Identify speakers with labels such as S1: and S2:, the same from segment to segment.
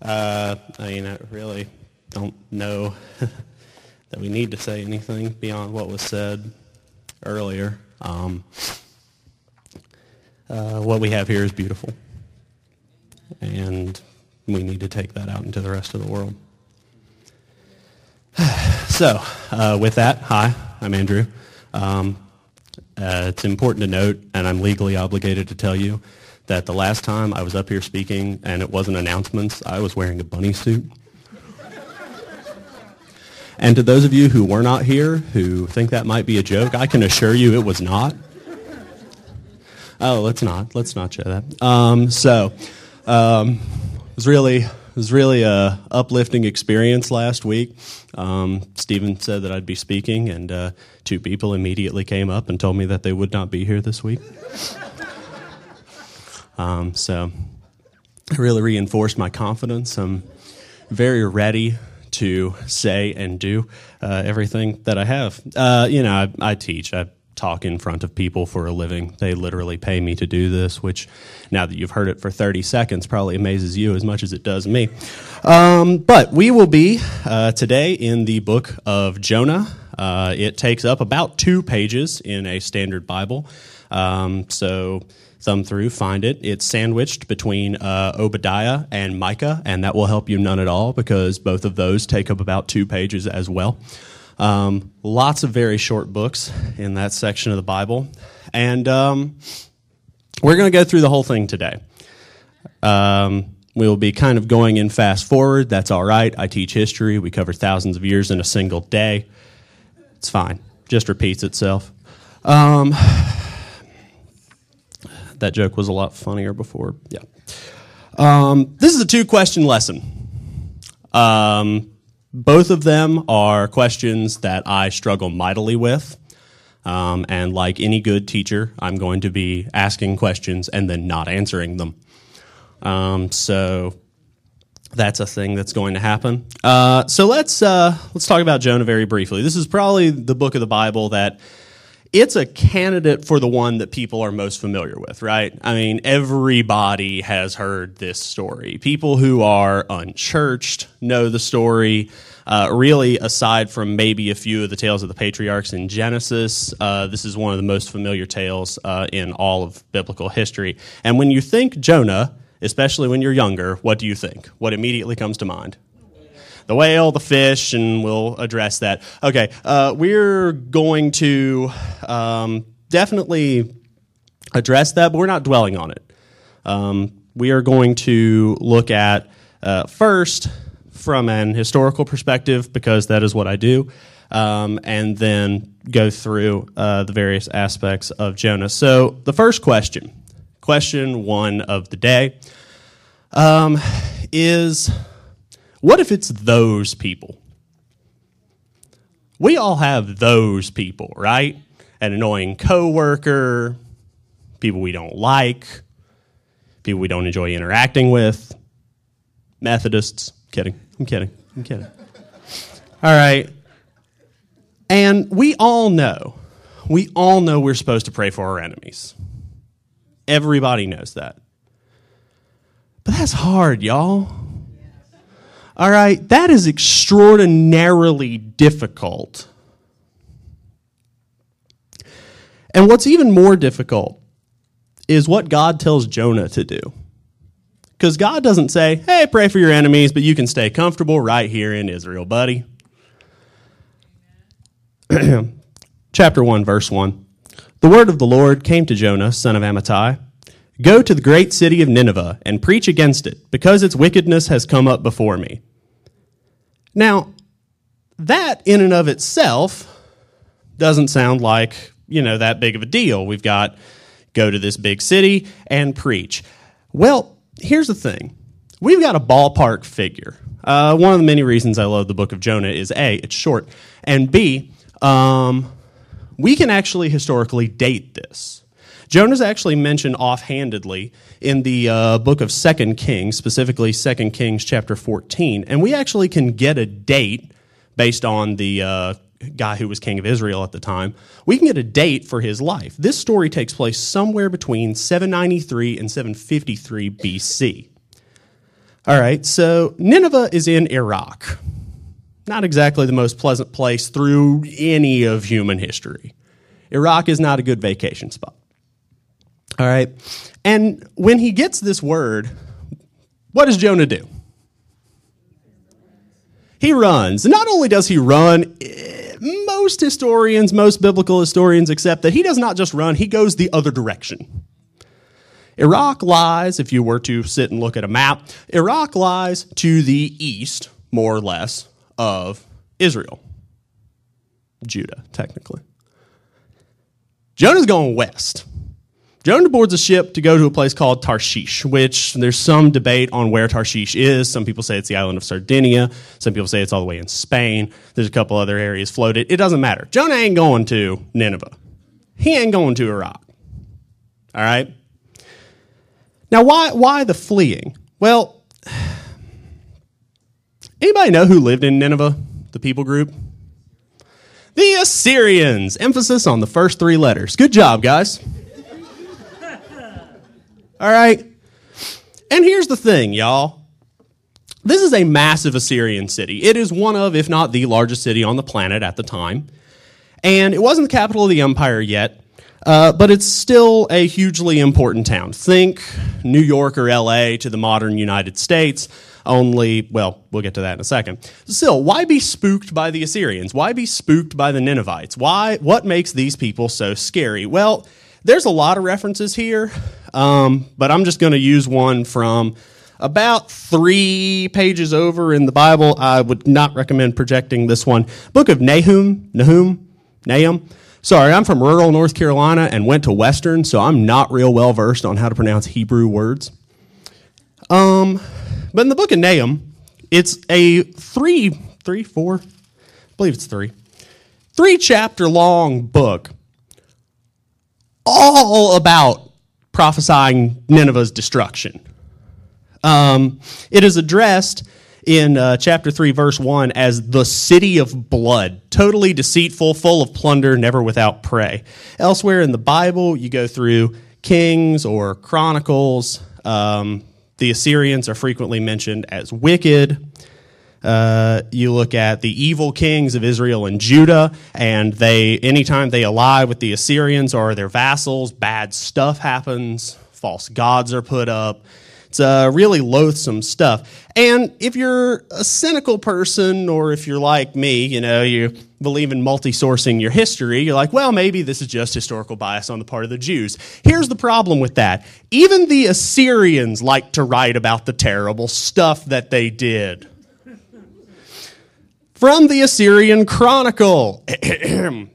S1: Uh, I mean, I really don't know that we need to say anything beyond what was said earlier. Um, uh, what we have here is beautiful, and we need to take that out into the rest of the world. so, uh, with that, hi, I'm Andrew. Um, uh, it's important to note, and I'm legally obligated to tell you, that the last time I was up here speaking and it wasn't announcements, I was wearing a bunny suit. and to those of you who were not here, who think that might be a joke, I can assure you it was not. Oh, let's not. Let's not show that. Um, so, um, it was really it was really a uplifting experience last week. Um, Stephen said that I'd be speaking, and uh, two people immediately came up and told me that they would not be here this week. Um, so it really reinforced my confidence. I'm very ready to say and do uh, everything that I have. Uh, you know, I, I, teach. I talk in front of people for a living. They literally pay me to do this, which now that you've heard it for 30 seconds probably amazes you as much as it does me. Um, but we will be uh, today in the book of Jonah. Uh, it takes up about two pages in a standard Bible. Um, so thumb through, find it. It's sandwiched between uh, Obadiah and Micah, and that will help you none at all because both of those take up about two pages as well. Um, lots of very short books in that section of the Bible. And um, we're going to go through the whole thing today. Um, we'll be kind of going in fast forward. That's all right. I teach history. We cover thousands of years in a single day. It's fine. Just repeats itself. Um, that joke was a lot funnier before. Yeah. Um, this is a two question lesson. Um, both of them are questions that I struggle mightily with. Um, and like any good teacher, I'm going to be asking questions and then not answering them. Um, so that's a thing that's going to happen. Uh, so let's uh, let's talk about Jonah very briefly. This is probably the book of the Bible that it's a candidate for the one that people are most familiar with, right? I mean, everybody has heard this story. People who are unchurched know the story. Uh, really, aside from maybe a few of the tales of the patriarchs in Genesis, uh, this is one of the most familiar tales uh, in all of biblical history. And when you think Jonah, especially when you're younger, what do you think? What immediately comes to mind? The whale, the fish, and we'll address that. Okay, uh, we're going to um, definitely address that, but we're not dwelling on it. Um, we are going to look at uh, first from an historical perspective, because that is what I do, um, and then go through uh, the various aspects of Jonah. So, the first question, question one of the day, um, is what if it's those people? We all have those people, right? An annoying coworker, people we don't like, people we don't enjoy interacting with, Methodists. Kidding. I'm kidding. I'm kidding. All right. And we all know, we all know we're supposed to pray for our enemies. Everybody knows that. But that's hard, y'all. All right, that is extraordinarily difficult. And what's even more difficult is what God tells Jonah to do. Because God doesn't say, hey, pray for your enemies, but you can stay comfortable right here in Israel, buddy. Chapter 1, verse 1. The word of the Lord came to Jonah, son of Amittai Go to the great city of Nineveh and preach against it, because its wickedness has come up before me. Now, that in and of itself doesn't sound like, you know, that big of a deal. We've got go to this big city and preach. Well, here's the thing we've got a ballpark figure. Uh, one of the many reasons I love the book of Jonah is A, it's short, and B, um, we can actually historically date this. Jonah's actually mentioned offhandedly in the uh, book of Second Kings, specifically Second Kings chapter 14, and we actually can get a date based on the uh, guy who was king of Israel at the time. We can get a date for his life. This story takes place somewhere between 793 and 753 BC. All right, so Nineveh is in Iraq. Not exactly the most pleasant place through any of human history. Iraq is not a good vacation spot. All right, and when he gets this word, what does Jonah do? He runs. Not only does he run, eh, most historians, most biblical historians accept that he does not just run, he goes the other direction. Iraq lies, if you were to sit and look at a map, Iraq lies to the east, more or less, of Israel. Judah, technically. Jonah's going west. Jonah boards a ship to go to a place called Tarshish, which there's some debate on where Tarshish is. Some people say it's the island of Sardinia. Some people say it's all the way in Spain. There's a couple other areas floated. It doesn't matter. Jonah ain't going to Nineveh. He ain't going to Iraq. All right? Now, why, why the fleeing? Well, anybody know who lived in Nineveh, the people group? The Assyrians. Emphasis on the first three letters. Good job, guys. All right? And here's the thing, y'all. This is a massive Assyrian city. It is one of, if not the largest city on the planet at the time. And it wasn't the capital of the empire yet, uh, but it's still a hugely important town. Think New York or LA to the modern United States, only, well, we'll get to that in a second. Still, why be spooked by the Assyrians? Why be spooked by the Ninevites? Why, what makes these people so scary? Well, there's a lot of references here, um, but I'm just going to use one from about three pages over in the Bible. I would not recommend projecting this one. Book of Nahum, Nahum, Nahum. Sorry, I'm from rural North Carolina and went to Western, so I'm not real well versed on how to pronounce Hebrew words. Um, but in the book of Nahum, it's a three, three, four, I believe it's three, three chapter long book all about prophesying Nineveh's destruction. Um, it is addressed in uh, chapter 3, verse 1, as the city of blood, totally deceitful, full of plunder, never without prey. Elsewhere in the Bible, you go through Kings or Chronicles. Um, the Assyrians are frequently mentioned as wicked. Uh, you look at the evil kings of Israel and Judah, and they anytime they ally with the Assyrians or their vassals, bad stuff happens. False gods are put up. It's uh, really loathsome stuff. And if you're a cynical person, or if you're like me, you know, you believe in multi sourcing your history, you're like, well, maybe this is just historical bias on the part of the Jews. Here's the problem with that even the Assyrians like to write about the terrible stuff that they did. From the Assyrian Chronicle.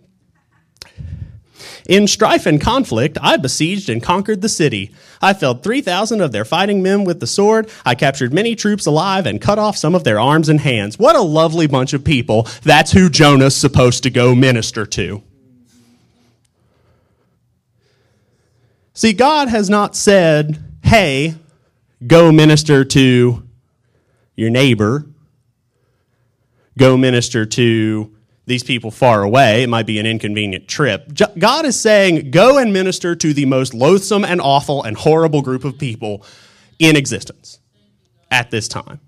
S1: In strife and conflict, I besieged and conquered the city. I felled 3,000 of their fighting men with the sword. I captured many troops alive and cut off some of their arms and hands. What a lovely bunch of people. That's who Jonah's supposed to go minister to. See, God has not said, hey, go minister to your neighbor go minister to these people far away. It might be an inconvenient trip. God is saying, go and minister to the most loathsome and awful and horrible group of people in existence at this time.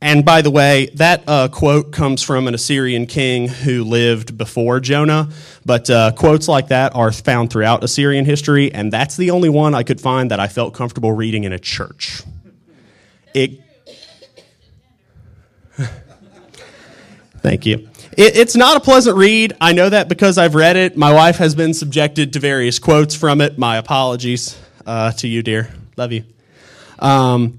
S1: And by the way, that uh, quote comes from an Assyrian king who lived before Jonah. But uh, quotes like that are found throughout Assyrian history, and that's the only one I could find that I felt comfortable reading in a church. It Thank you. It, it's not a pleasant read. I know that because I've read it. My wife has been subjected to various quotes from it. My apologies uh, to you, dear. Love you. Um,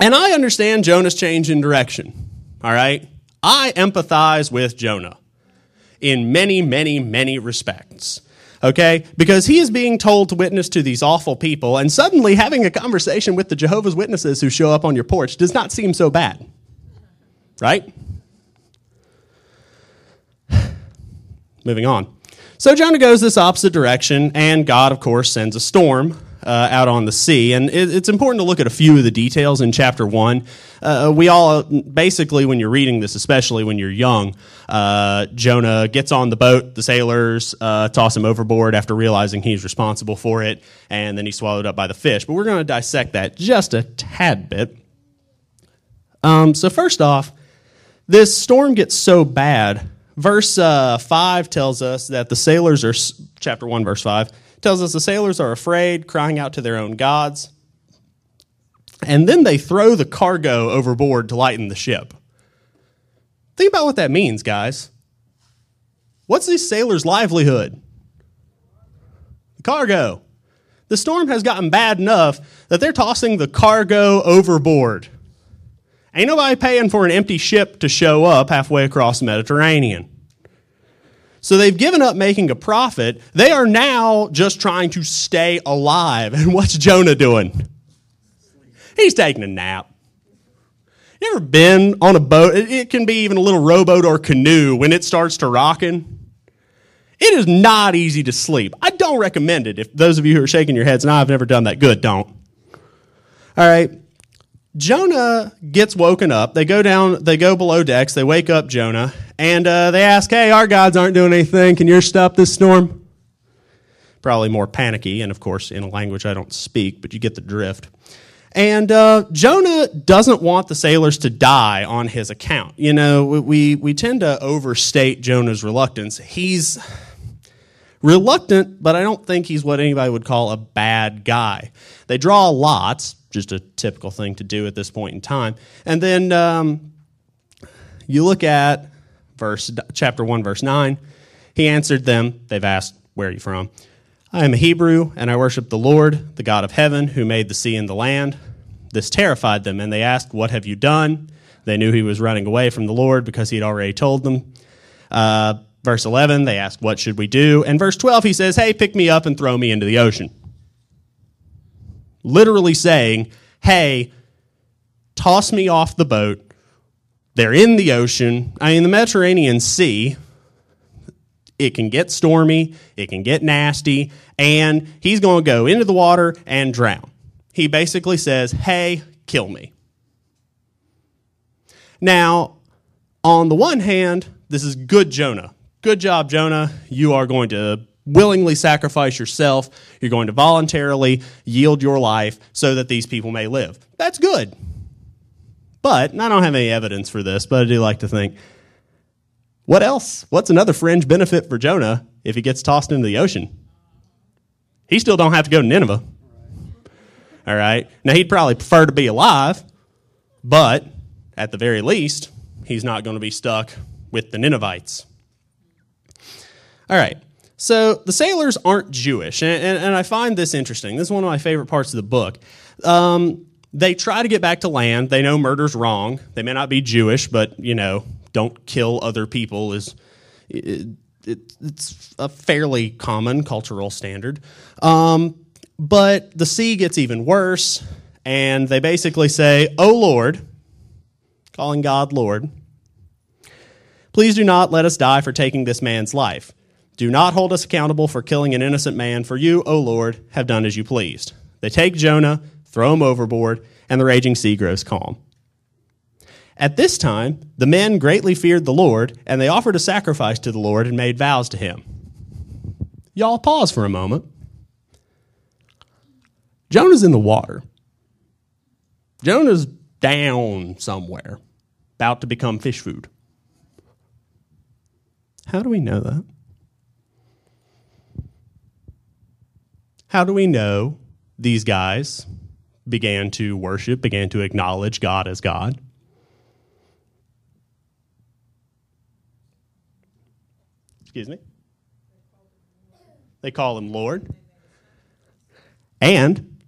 S1: and I understand Jonah's change in direction. All right? I empathize with Jonah in many, many, many respects. Okay? Because he is being told to witness to these awful people, and suddenly having a conversation with the Jehovah's Witnesses who show up on your porch does not seem so bad. Right? Moving on. So Jonah goes this opposite direction, and God, of course, sends a storm uh, out on the sea. And it, it's important to look at a few of the details in chapter one. Uh, we all, basically, when you're reading this, especially when you're young, uh, Jonah gets on the boat, the sailors uh, toss him overboard after realizing he's responsible for it, and then he's swallowed up by the fish. But we're going to dissect that just a tad bit. Um, so, first off, this storm gets so bad. Verse uh, 5 tells us that the sailors are, chapter 1, verse 5, tells us the sailors are afraid, crying out to their own gods. And then they throw the cargo overboard to lighten the ship. Think about what that means, guys. What's these sailors' livelihood? The cargo. The storm has gotten bad enough that they're tossing the cargo overboard. Ain't nobody paying for an empty ship to show up halfway across the Mediterranean. So they've given up making a profit. They are now just trying to stay alive. And what's Jonah doing? He's taking a nap. You ever been on a boat? It can be even a little rowboat or canoe when it starts to rocking. It is not easy to sleep. I don't recommend it. If those of you who are shaking your heads, and I've never done that, good, don't. All right. Jonah gets woken up. They go down, they go below decks, they wake up Jonah, and uh, they ask, Hey, our gods aren't doing anything. Can you stop this storm? Probably more panicky, and of course, in a language I don't speak, but you get the drift. And uh, Jonah doesn't want the sailors to die on his account. You know, we, we tend to overstate Jonah's reluctance. He's reluctant, but I don't think he's what anybody would call a bad guy. They draw lots, just a typical thing to do at this point in time. And then um, you look at verse chapter 1 verse 9 he answered them they've asked where are you from I am a Hebrew, and I worship the Lord, the God of heaven, who made the sea and the land. This terrified them, and they asked, What have you done? They knew he was running away from the Lord because he had already told them. Uh, verse 11, they asked, What should we do? And verse 12, he says, Hey, pick me up and throw me into the ocean. Literally saying, Hey, toss me off the boat. They're in the ocean, I mean, the Mediterranean Sea it can get stormy, it can get nasty, and he's going to go into the water and drown. He basically says, Hey, kill me. Now, on the one hand, this is good Jonah. Good job, Jonah. You are going to willingly sacrifice yourself. You're going to voluntarily yield your life so that these people may live. That's good. But, I don't have any evidence for this, but I do like to think what else? What's another fringe benefit for Jonah if he gets tossed into the ocean? He still don't have to go to Nineveh. All right. Now he'd probably prefer to be alive, but at the very least, he's not going to be stuck with the Ninevites. All right. So the sailors aren't Jewish, and, and, and, I find this interesting. This is one of my favorite parts of the book. Um, they try to get back to land. They know murder's wrong. They may not be Jewish, but you know don't kill other people is it, it, it's a fairly common cultural standard. Um, but the sea gets even worse, and they basically say, "Oh Lord," calling God Lord. Please do not let us die for taking this man's life. Do not hold us accountable for killing an innocent man, for you, O Lord, have done as you pleased. They take Jonah, throw him overboard, and the raging sea grows calm. At this time, the men greatly feared the Lord, and they offered a sacrifice to the Lord and made vows to him. Y'all pause for a moment. Jonah's in the water. Jonah's down somewhere, about to become fish food. How do we know that? How do we know these guys began to worship, began to acknowledge God as God? Excuse me? They call him Lord. And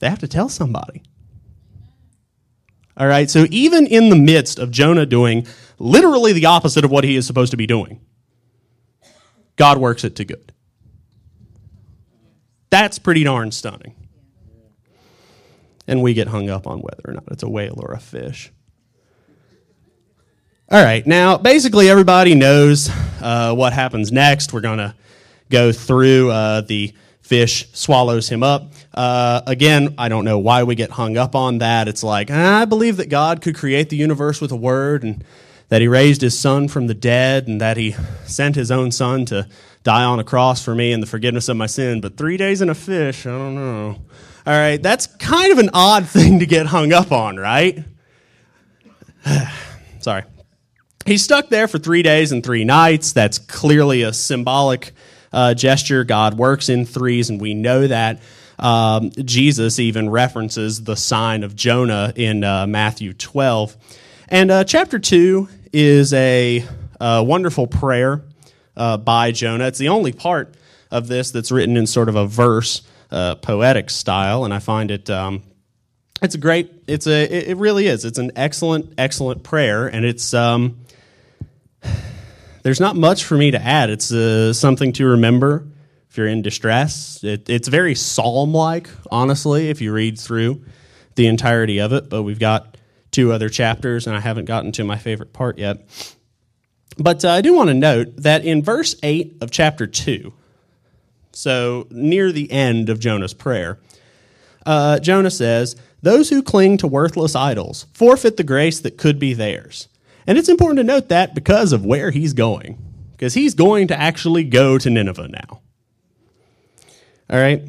S1: they have to tell somebody. All right, so even in the midst of Jonah doing literally the opposite of what he is supposed to be doing, God works it to good. That's pretty darn stunning. And we get hung up on whether or not it's a whale or a fish. All right, now basically everybody knows uh, what happens next. We're going to go through uh, the fish swallows him up. Uh, again, I don't know why we get hung up on that. It's like, I believe that God could create the universe with a word and that he raised his son from the dead and that he sent his own son to die on a cross for me and the forgiveness of my sin. But three days in a fish, I don't know. All right, that's kind of an odd thing to get hung up on, right? sorry. He's stuck there for three days and three nights. That's clearly a symbolic uh, gesture. God works in threes, and we know that. Um, Jesus even references the sign of Jonah in uh, Matthew 12. And uh, chapter 2 is a, wonderful prayer uh, by Jonah. It's the only part of this that's written in sort of a verse, uh, poetic style, and I find it. Um, it's a great. It's a. It really is. It's an excellent, excellent prayer, and it's. Um, there's not much for me to add. It's uh, something to remember if you're in distress. It, it's very psalm like, honestly, if you read through the entirety of it. But we've got two other chapters, and I haven't gotten to my favorite part yet. But uh, I do want to note that in verse 8 of chapter 2, so near the end of Jonah's prayer, uh, Jonah says, Those who cling to worthless idols forfeit the grace that could be theirs. And it's important to note that because of where he's going, because he's going to actually go to Nineveh now. All right.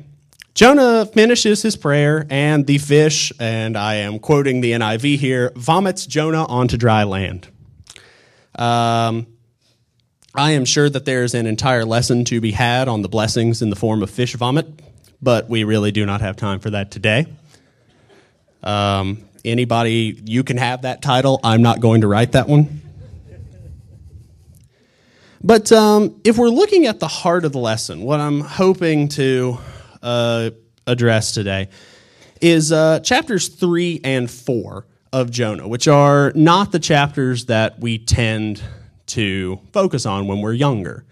S1: Jonah finishes his prayer, and the fish, and I am quoting the NIV here, vomits Jonah onto dry land. Um, I am sure that there's an entire lesson to be had on the blessings in the form of fish vomit, but we really do not have time for that today. Um, anybody, you can have that title. I'm not going to write that one. But um, if we're looking at the heart of the lesson, what I'm hoping to uh, address today is uh, chapters three and four of Jonah, which are not the chapters that we tend to focus on when we're younger.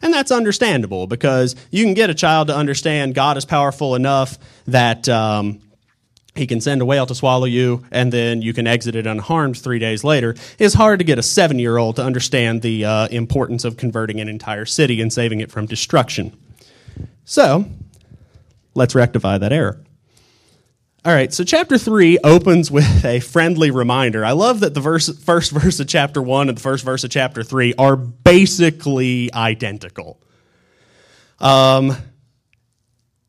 S1: And that's understandable because you can get a child to understand God is powerful enough that um, he can send a whale to swallow you and then you can exit it unharmed three days later. It's hard to get a seven year old to understand the uh, importance of converting an entire city and saving it from destruction. So, let's rectify that error. All right, so chapter 3 opens with a friendly reminder. I love that the verse, first verse of chapter 1 and the first verse of chapter 3 are basically identical. Um,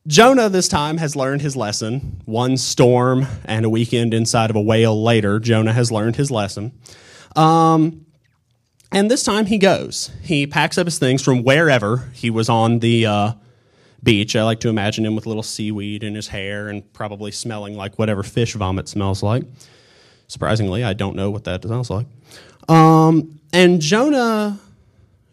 S1: Jonah, this time, has learned his lesson. One storm and a weekend inside of a whale later, Jonah has learned his lesson. Um, and this time he goes. He packs up his things from wherever he was on the uh, beach. I like to imagine him with little seaweed in his hair and probably smelling like whatever fish vomit smells like. Surprisingly, I don't know what that sounds like. Um, and Jonah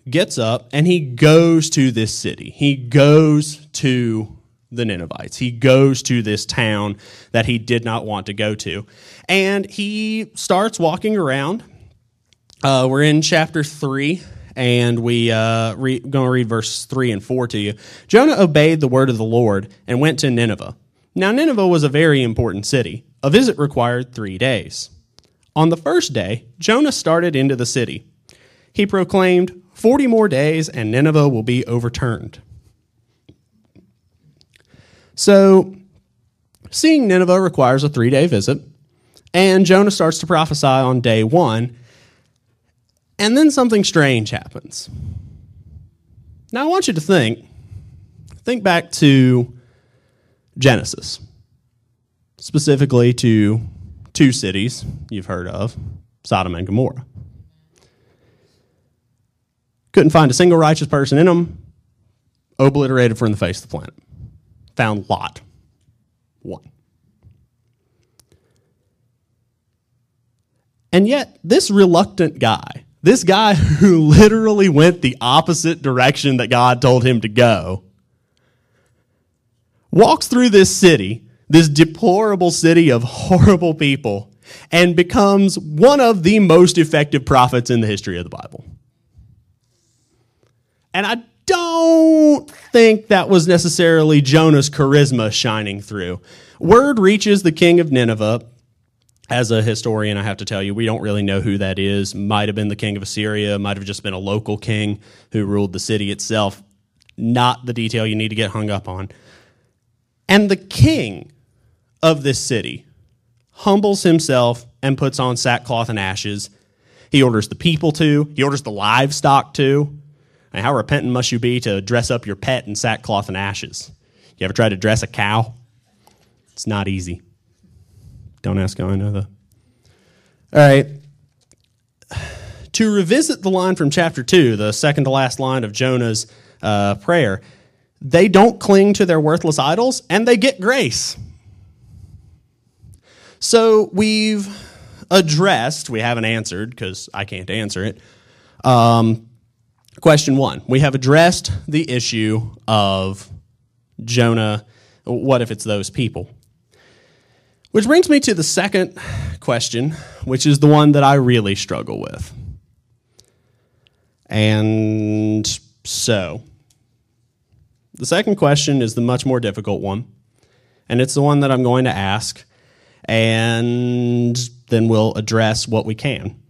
S1: gets up and he goes to this city. He goes to the Ninevites. He goes to this town that he did not want to go to. And he starts walking around. Uh, we're in chapter 3, and we uh, re- going to read verse 3 and 4 to you. Jonah obeyed the word of the Lord and went to Nineveh. Now, Nineveh was a very important city. A visit required three days. On the first day, Jonah started into the city. He proclaimed, 40 more days and Nineveh will be overturned. So, seeing Nineveh requires a three day visit, and Jonah starts to prophesy on day one, and then something strange happens. Now, I want you to think, think back to Genesis, specifically to two cities you've heard of Sodom and Gomorrah. Couldn't find a single righteous person in them, obliterated from the face of the planet found Lot. One. And yet, this reluctant guy, this guy who literally went the opposite direction that God told him to go, walks through this city, this deplorable city of horrible people, and becomes one of the most effective prophets in the history of the Bible. And I don't think that was necessarily Jonah's charisma shining through. Word reaches the king of Nineveh. As a historian, I have to tell you, we don't really know who that is. Might have been the king of Assyria, might have just been a local king who ruled the city itself. Not the detail you need to get hung up on. And the king of this city humbles himself and puts on sackcloth and ashes. He orders the people to, he orders the livestock to. And how repentant must you be to dress up your pet in sackcloth and ashes? You ever try to dress a cow? It's not easy. Don't ask how I know that. All right. to revisit the line from chapter 2, the second to last line of Jonah's uh, prayer, they don't cling to their worthless idols and they get grace. So we've addressed, we haven't answered because I can't answer it. Um, question one we have addressed the issue of Jonah. What if it's those people? Which brings me to the second question, which is the one that I really struggle with. And so, the second question is the much more difficult one, and it's the one that I'm going to ask, and then we'll address what we can.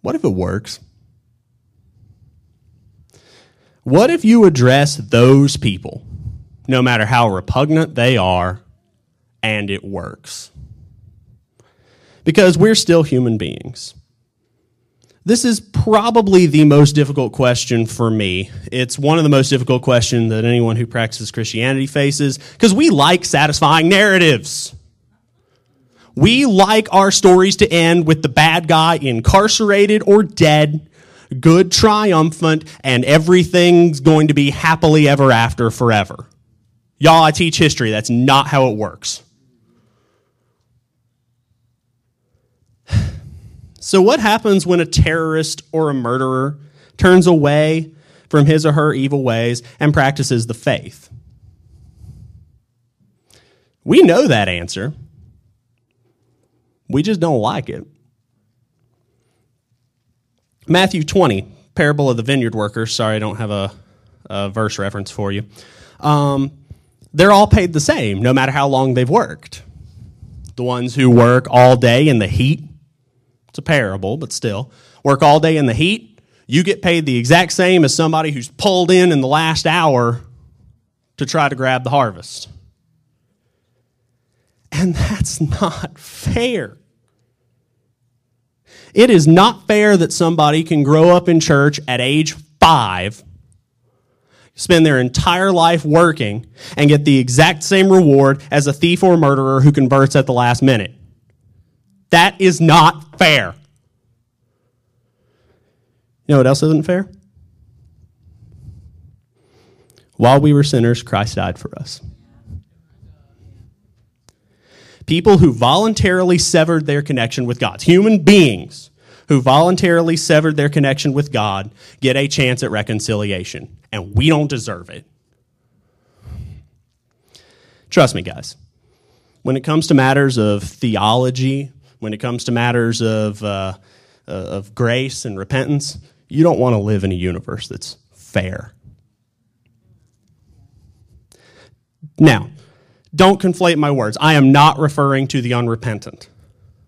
S1: What if it works? What if you address those people, no matter how repugnant they are, and it works. Because we're still human beings. This is probably the most difficult question for me. It's one of the most difficult questions that anyone who practices Christianity faces because we like satisfying narratives. We like our stories to end with the bad guy incarcerated or dead, good triumphant, and everything's going to be happily ever after forever. Y'all, I teach history. That's not how it works. So, what happens when a terrorist or a murderer turns away from his or her evil ways and practices the faith? We know that answer. We just don't like it. Matthew 20, parable of the vineyard workers. Sorry, I don't have a, a verse reference for you. Um, they're all paid the same, no matter how long they've worked. The ones who work all day in the heat it's a parable, but still. Work all day in the heat. You get paid the exact same as somebody who's pulled in in the last hour to try to grab the harvest. And that's not fair. It is not fair that somebody can grow up in church at age five, spend their entire life working, and get the exact same reward as a thief or murderer who converts at the last minute. That is not fair. You know what else isn't fair? While we were sinners, Christ died for us. People who voluntarily severed their connection with God, human beings who voluntarily severed their connection with God, get a chance at reconciliation, and we don't deserve it. Trust me, guys. When it comes to matters of theology, when it comes to matters of, uh, uh, of grace and repentance, you don't want to live in a universe that's fair. Now, don't conflate my words. I am not referring to the unrepentant.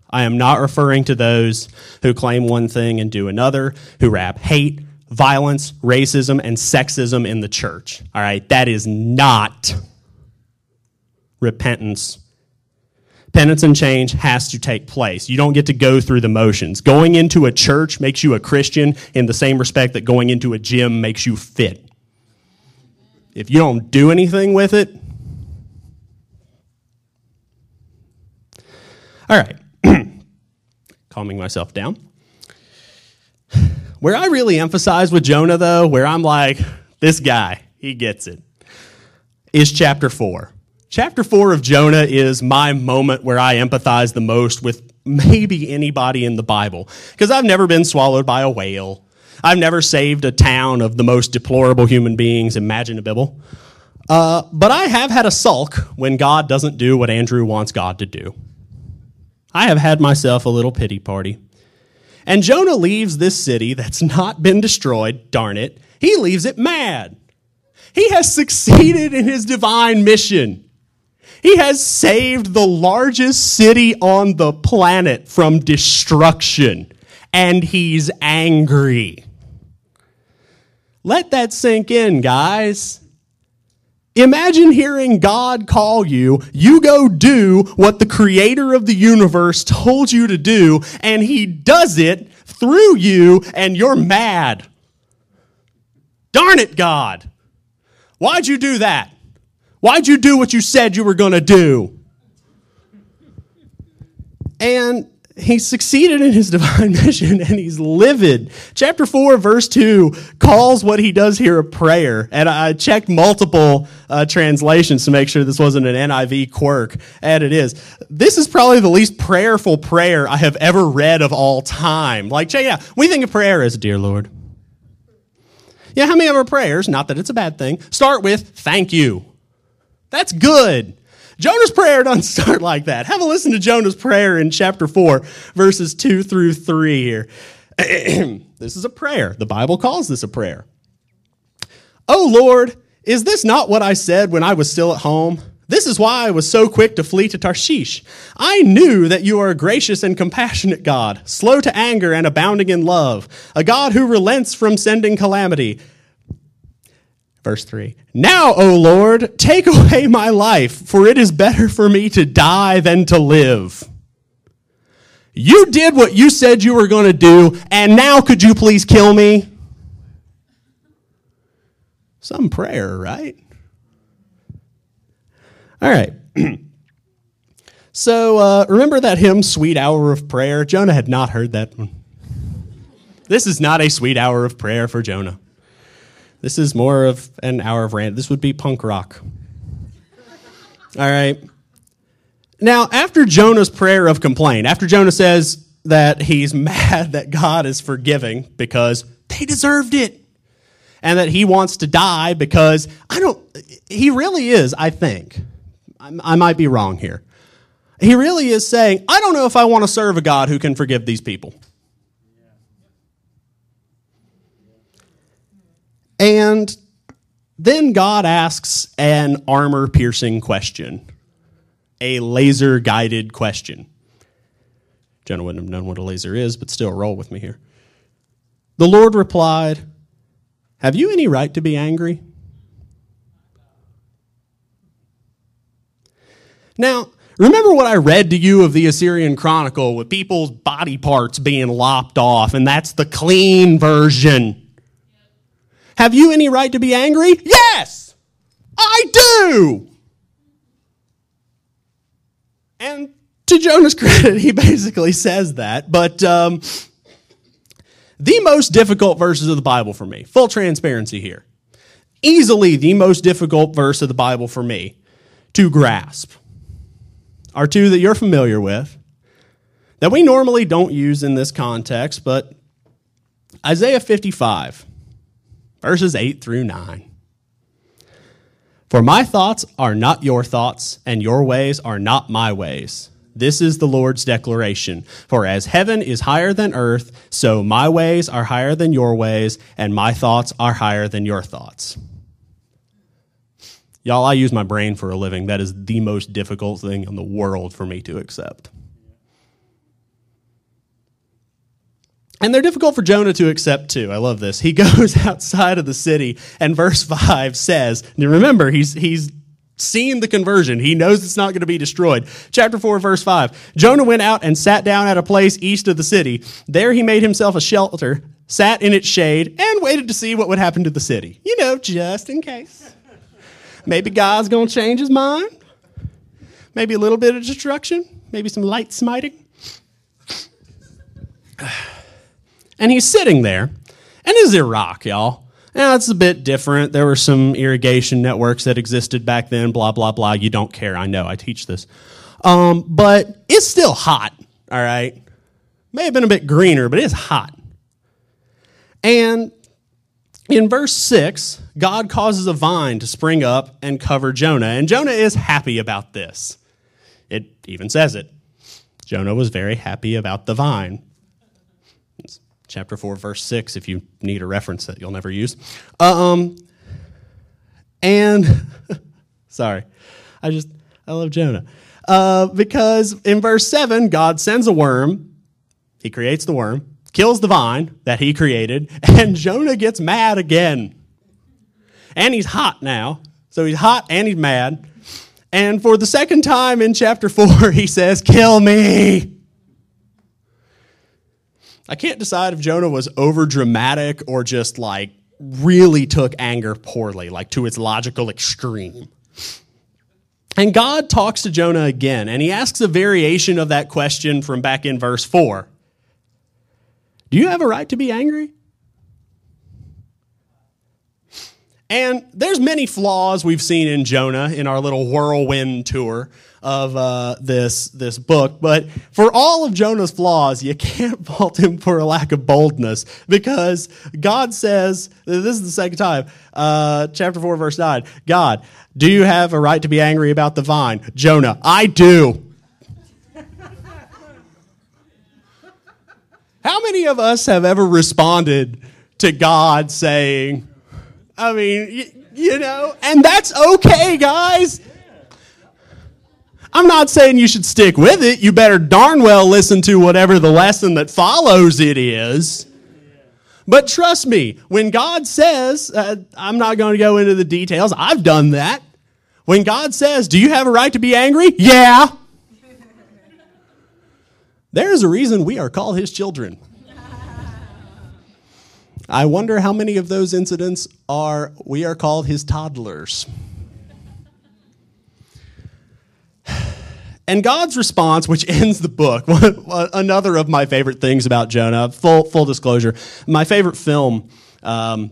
S1: I am not referring to those who claim one thing and do another, who wrap hate, violence, racism, and sexism in the church. All right, that is not repentance penance and change has to take place. You don't get to go through the motions. Going into a church makes you a Christian in the same respect that going into a gym makes you fit. If you don't do anything with it, all right, calming myself down. Where I really emphasize with Jonah, though, where I'm like, this guy, he gets it, is chapter 4. Chapter 4 of Jonah is my moment where I empathize the most with maybe anybody in the Bible. Because I've never been swallowed by a whale. I've never saved a town of the most deplorable human beings imaginable. Uh, but I have had a sulk when God doesn't do what Andrew wants God to do. I have had myself a little pity party. And Jonah leaves this city that's not been destroyed, darn it. He leaves it mad. He has succeeded in his divine mission. He has saved the largest city on the planet from destruction, and he's angry. Let that sink in, guys. Imagine hearing God call you, you go do what the creator of the universe told you to do, and he does it through you, and you're mad. Darn it, God. Why'd you do that? Why'd you do what you said you were going to do? And he succeeded in his divine mission and he's livid. Chapter 4, verse 2 calls what he does here a prayer. And I checked multiple uh, translations to make sure this wasn't an NIV quirk, and it is. This is probably the least prayerful prayer I have ever read of all time. Like, check it out. We think of prayer as, Dear Lord. Yeah, how many of our prayers, not that it's a bad thing, start with thank you? That's good. Jonah's prayer doesn't start like that. Have a listen to Jonah's prayer in chapter 4, verses 2 through 3 here. this is a prayer. The Bible calls this a prayer. Oh Lord, is this not what I said when I was still at home? This is why I was so quick to flee to Tarshish. I knew that you are a gracious and compassionate God, slow to anger and abounding in love, a God who relents from sending calamity Verse 3 Now, O Lord, take away my life, for it is better for me to die than to live. You did what you said you were going to do, and now could you please kill me? Some prayer, right? All right. so uh, remember that hymn, Sweet Hour of Prayer? Jonah had not heard that one. This is not a sweet hour of prayer for Jonah. This is more of an hour of rant. This would be punk rock. All right. Now, after Jonah's prayer of complaint, after Jonah says that he's mad that God is forgiving because they deserved it, and that he wants to die because I don't, he really is, I think. I might be wrong here. He really is saying, I don't know if I want to serve a God who can forgive these people. And then God asks an armor piercing question, a laser guided question. Jonah wouldn't have known what a laser is, but still roll with me here. The Lord replied, Have you any right to be angry? Now, remember what I read to you of the Assyrian Chronicle with people's body parts being lopped off, and that's the clean version. Have you any right to be angry? Yes, I do. And to Jonah's credit, he basically says that. But um, the most difficult verses of the Bible for me, full transparency here, easily the most difficult verse of the Bible for me to grasp are two that you're familiar with that we normally don't use in this context, but Isaiah 55 verses 8 through 9. For my thoughts are not your thoughts, and your ways are not my ways. This is the Lord's declaration. For as heaven is higher than earth, so my ways are higher than your ways, and my thoughts are higher than your thoughts. Y'all, I use my brain for a living. That is the most difficult thing in the world for me to accept. And they're difficult for Jonah to accept too. I love this. He goes outside of the city, and verse 5 says, remember, he's, he's seen the conversion. He knows it's not going to be destroyed. Chapter 4, verse 5. Jonah went out and sat down at a place east of the city. There he made himself a shelter, sat in its shade, and waited to see what would happen to the city. You know, just in case. Maybe God's going to change his mind. Maybe a little bit of destruction. Maybe some light smiting. And he's sitting there, and is Iraq, y'all. Now, it's a bit different. There were some irrigation networks that existed back then, blah, blah, blah. You don't care. I know. I teach this. Um, but it's still hot, all right? May have been a bit greener, but it's hot. And in verse 6, God causes a vine to spring up and cover Jonah. And Jonah is happy about this. It even says it. Jonah was very happy about the vine chapter 4, verse 6, if you need a reference that you'll never use. Um, and, sorry, I just, I love Jonah. Uh, because in verse 7, God sends a worm, he creates the worm, kills the vine that he created, and Jonah gets mad again. And he's hot now. So he's hot and he's mad. And for the second time in chapter 4, he says, Kill me. I can't decide if Jonah was over dramatic or just like really took anger poorly, like to its logical extreme. And God talks to Jonah again, and he asks a variation of that question from back in verse 4. Do you have a right to be angry? And there's many flaws we've seen in Jonah in our little whirlwind tour of uh, this this book. But for all of Jonah's flaws, you can't fault him for a lack of boldness because God says this is the second time, uh, chapter four, verse nine. God, do you have a right to be angry about the vine? Jonah, I do. How many of us have ever responded to God saying, I mean, you, you know, and that's okay, guys. I'm not saying you should stick with it. You better darn well listen to whatever the lesson that follows it is. But trust me, when God says, uh, I'm not going to go into the details, I've done that. When God says, Do you have a right to be angry? Yeah. There's a reason we are called His children. I wonder how many of those incidents are we are called His toddlers. And God's response, which ends the book, another of my favorite things about Jonah, full, full disclosure, my favorite film, um,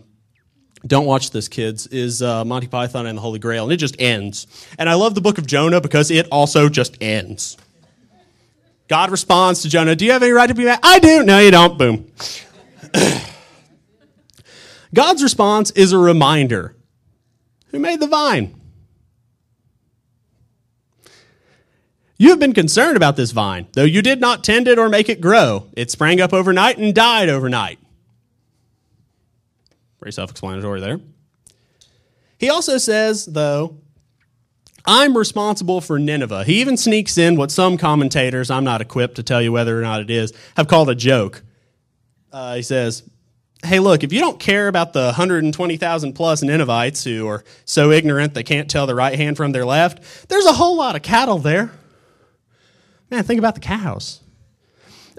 S1: don't watch this, kids, is uh, Monty Python and the Holy Grail, and it just ends. And I love the book of Jonah because it also just ends. God responds to Jonah, Do you have any right to be mad? I do. No, you don't. Boom. God's response is a reminder Who made the vine? You have been concerned about this vine, though you did not tend it or make it grow. It sprang up overnight and died overnight. Very self explanatory there. He also says, though, I'm responsible for Nineveh. He even sneaks in what some commentators, I'm not equipped to tell you whether or not it is, have called a joke. Uh, he says, Hey, look, if you don't care about the 120,000 plus Ninevites who are so ignorant they can't tell their right hand from their left, there's a whole lot of cattle there. Man, think about the cows.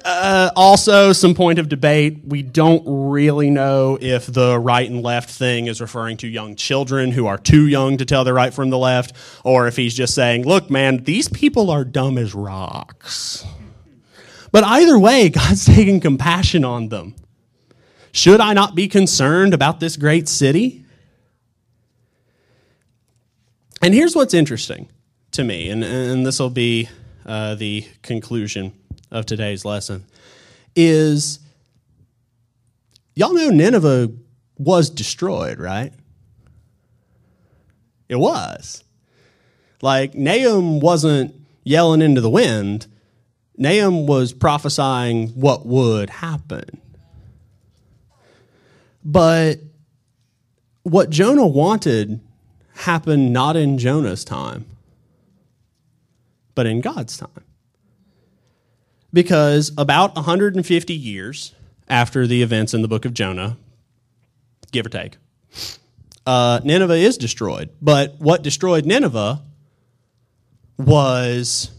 S1: Uh, also, some point of debate. We don't really know if the right and left thing is referring to young children who are too young to tell the right from the left, or if he's just saying, look, man, these people are dumb as rocks. But either way, God's taking compassion on them. Should I not be concerned about this great city? And here's what's interesting to me, and, and this will be uh, the conclusion of today's lesson, is y'all know Nineveh was destroyed, right? It was. Like, Nahum wasn't yelling into the wind, Nahum was prophesying what would happen. But what Jonah wanted happened not in Jonah's time but in God's time. Because about 150 years after the events in the book of Jonah, give or take, uh, Nineveh is destroyed. But what destroyed Nineveh was,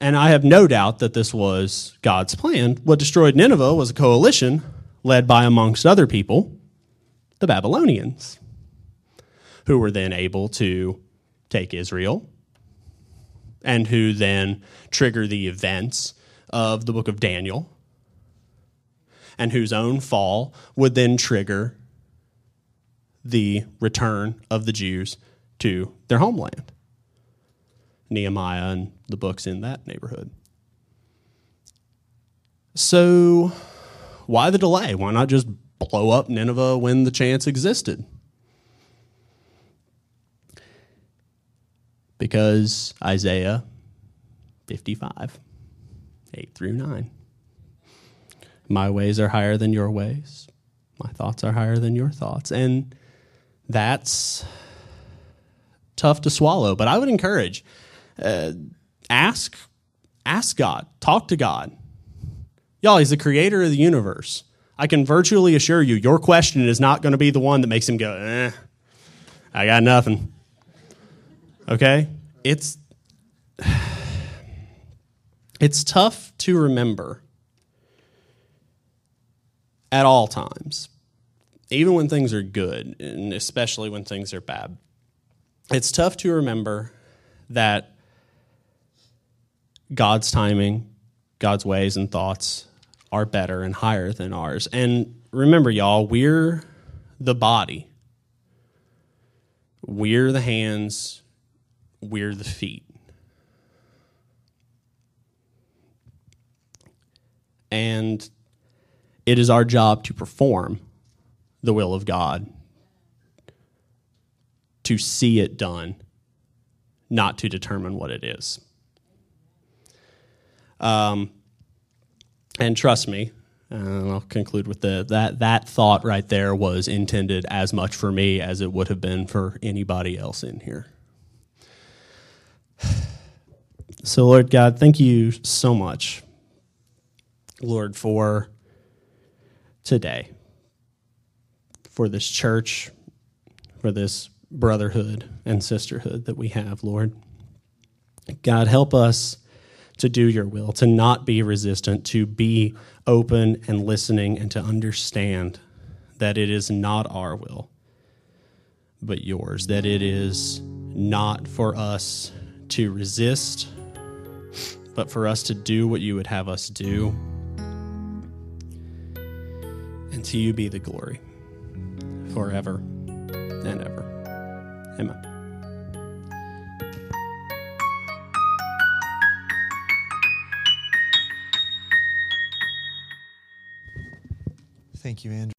S1: and I have no doubt that this was God's plan, what destroyed Nineveh was a coalition led by, amongst other people, the Babylonians, who were then able to take Israel and who then trigger the events of the book of Daniel, and whose own fall would then trigger the return of the Jews to their homeland. Nehemiah and the books in that neighborhood. So, why the delay? Why not just blow up Nineveh when the chance existed? Because Isaiah 55, 8 through 9. My ways are higher than your ways, my thoughts are higher than your thoughts. And that's tough to swallow, but I would encourage uh, ask ask God, talk to God. Y'all, he's the creator of the universe. I can virtually assure you, your question is not going to be the one that makes him go, eh, I got nothing. Okay? It's it's tough to remember at all times. Even when things are good, and especially when things are bad. It's tough to remember that God's timing, God's ways and thoughts are better and higher than ours. And remember, y'all, we're the body, we're the hands, we're the feet. And it is our job to perform the will of God, to see it done, not to determine what it is. Um, and trust me, and I'll conclude with the that that thought right there was intended as much for me as it would have been for anybody else in here. So, Lord God, thank you so much, Lord, for today, for this church, for this brotherhood and sisterhood that we have, Lord. God, help us to do your will, to not be resistant, to be open and listening, and to understand that it is not our will, but yours, that it is not for us to resist, but for us to do what you would have us do. And to you be the glory forever and ever. Amen.
S2: Thank you, Andrew.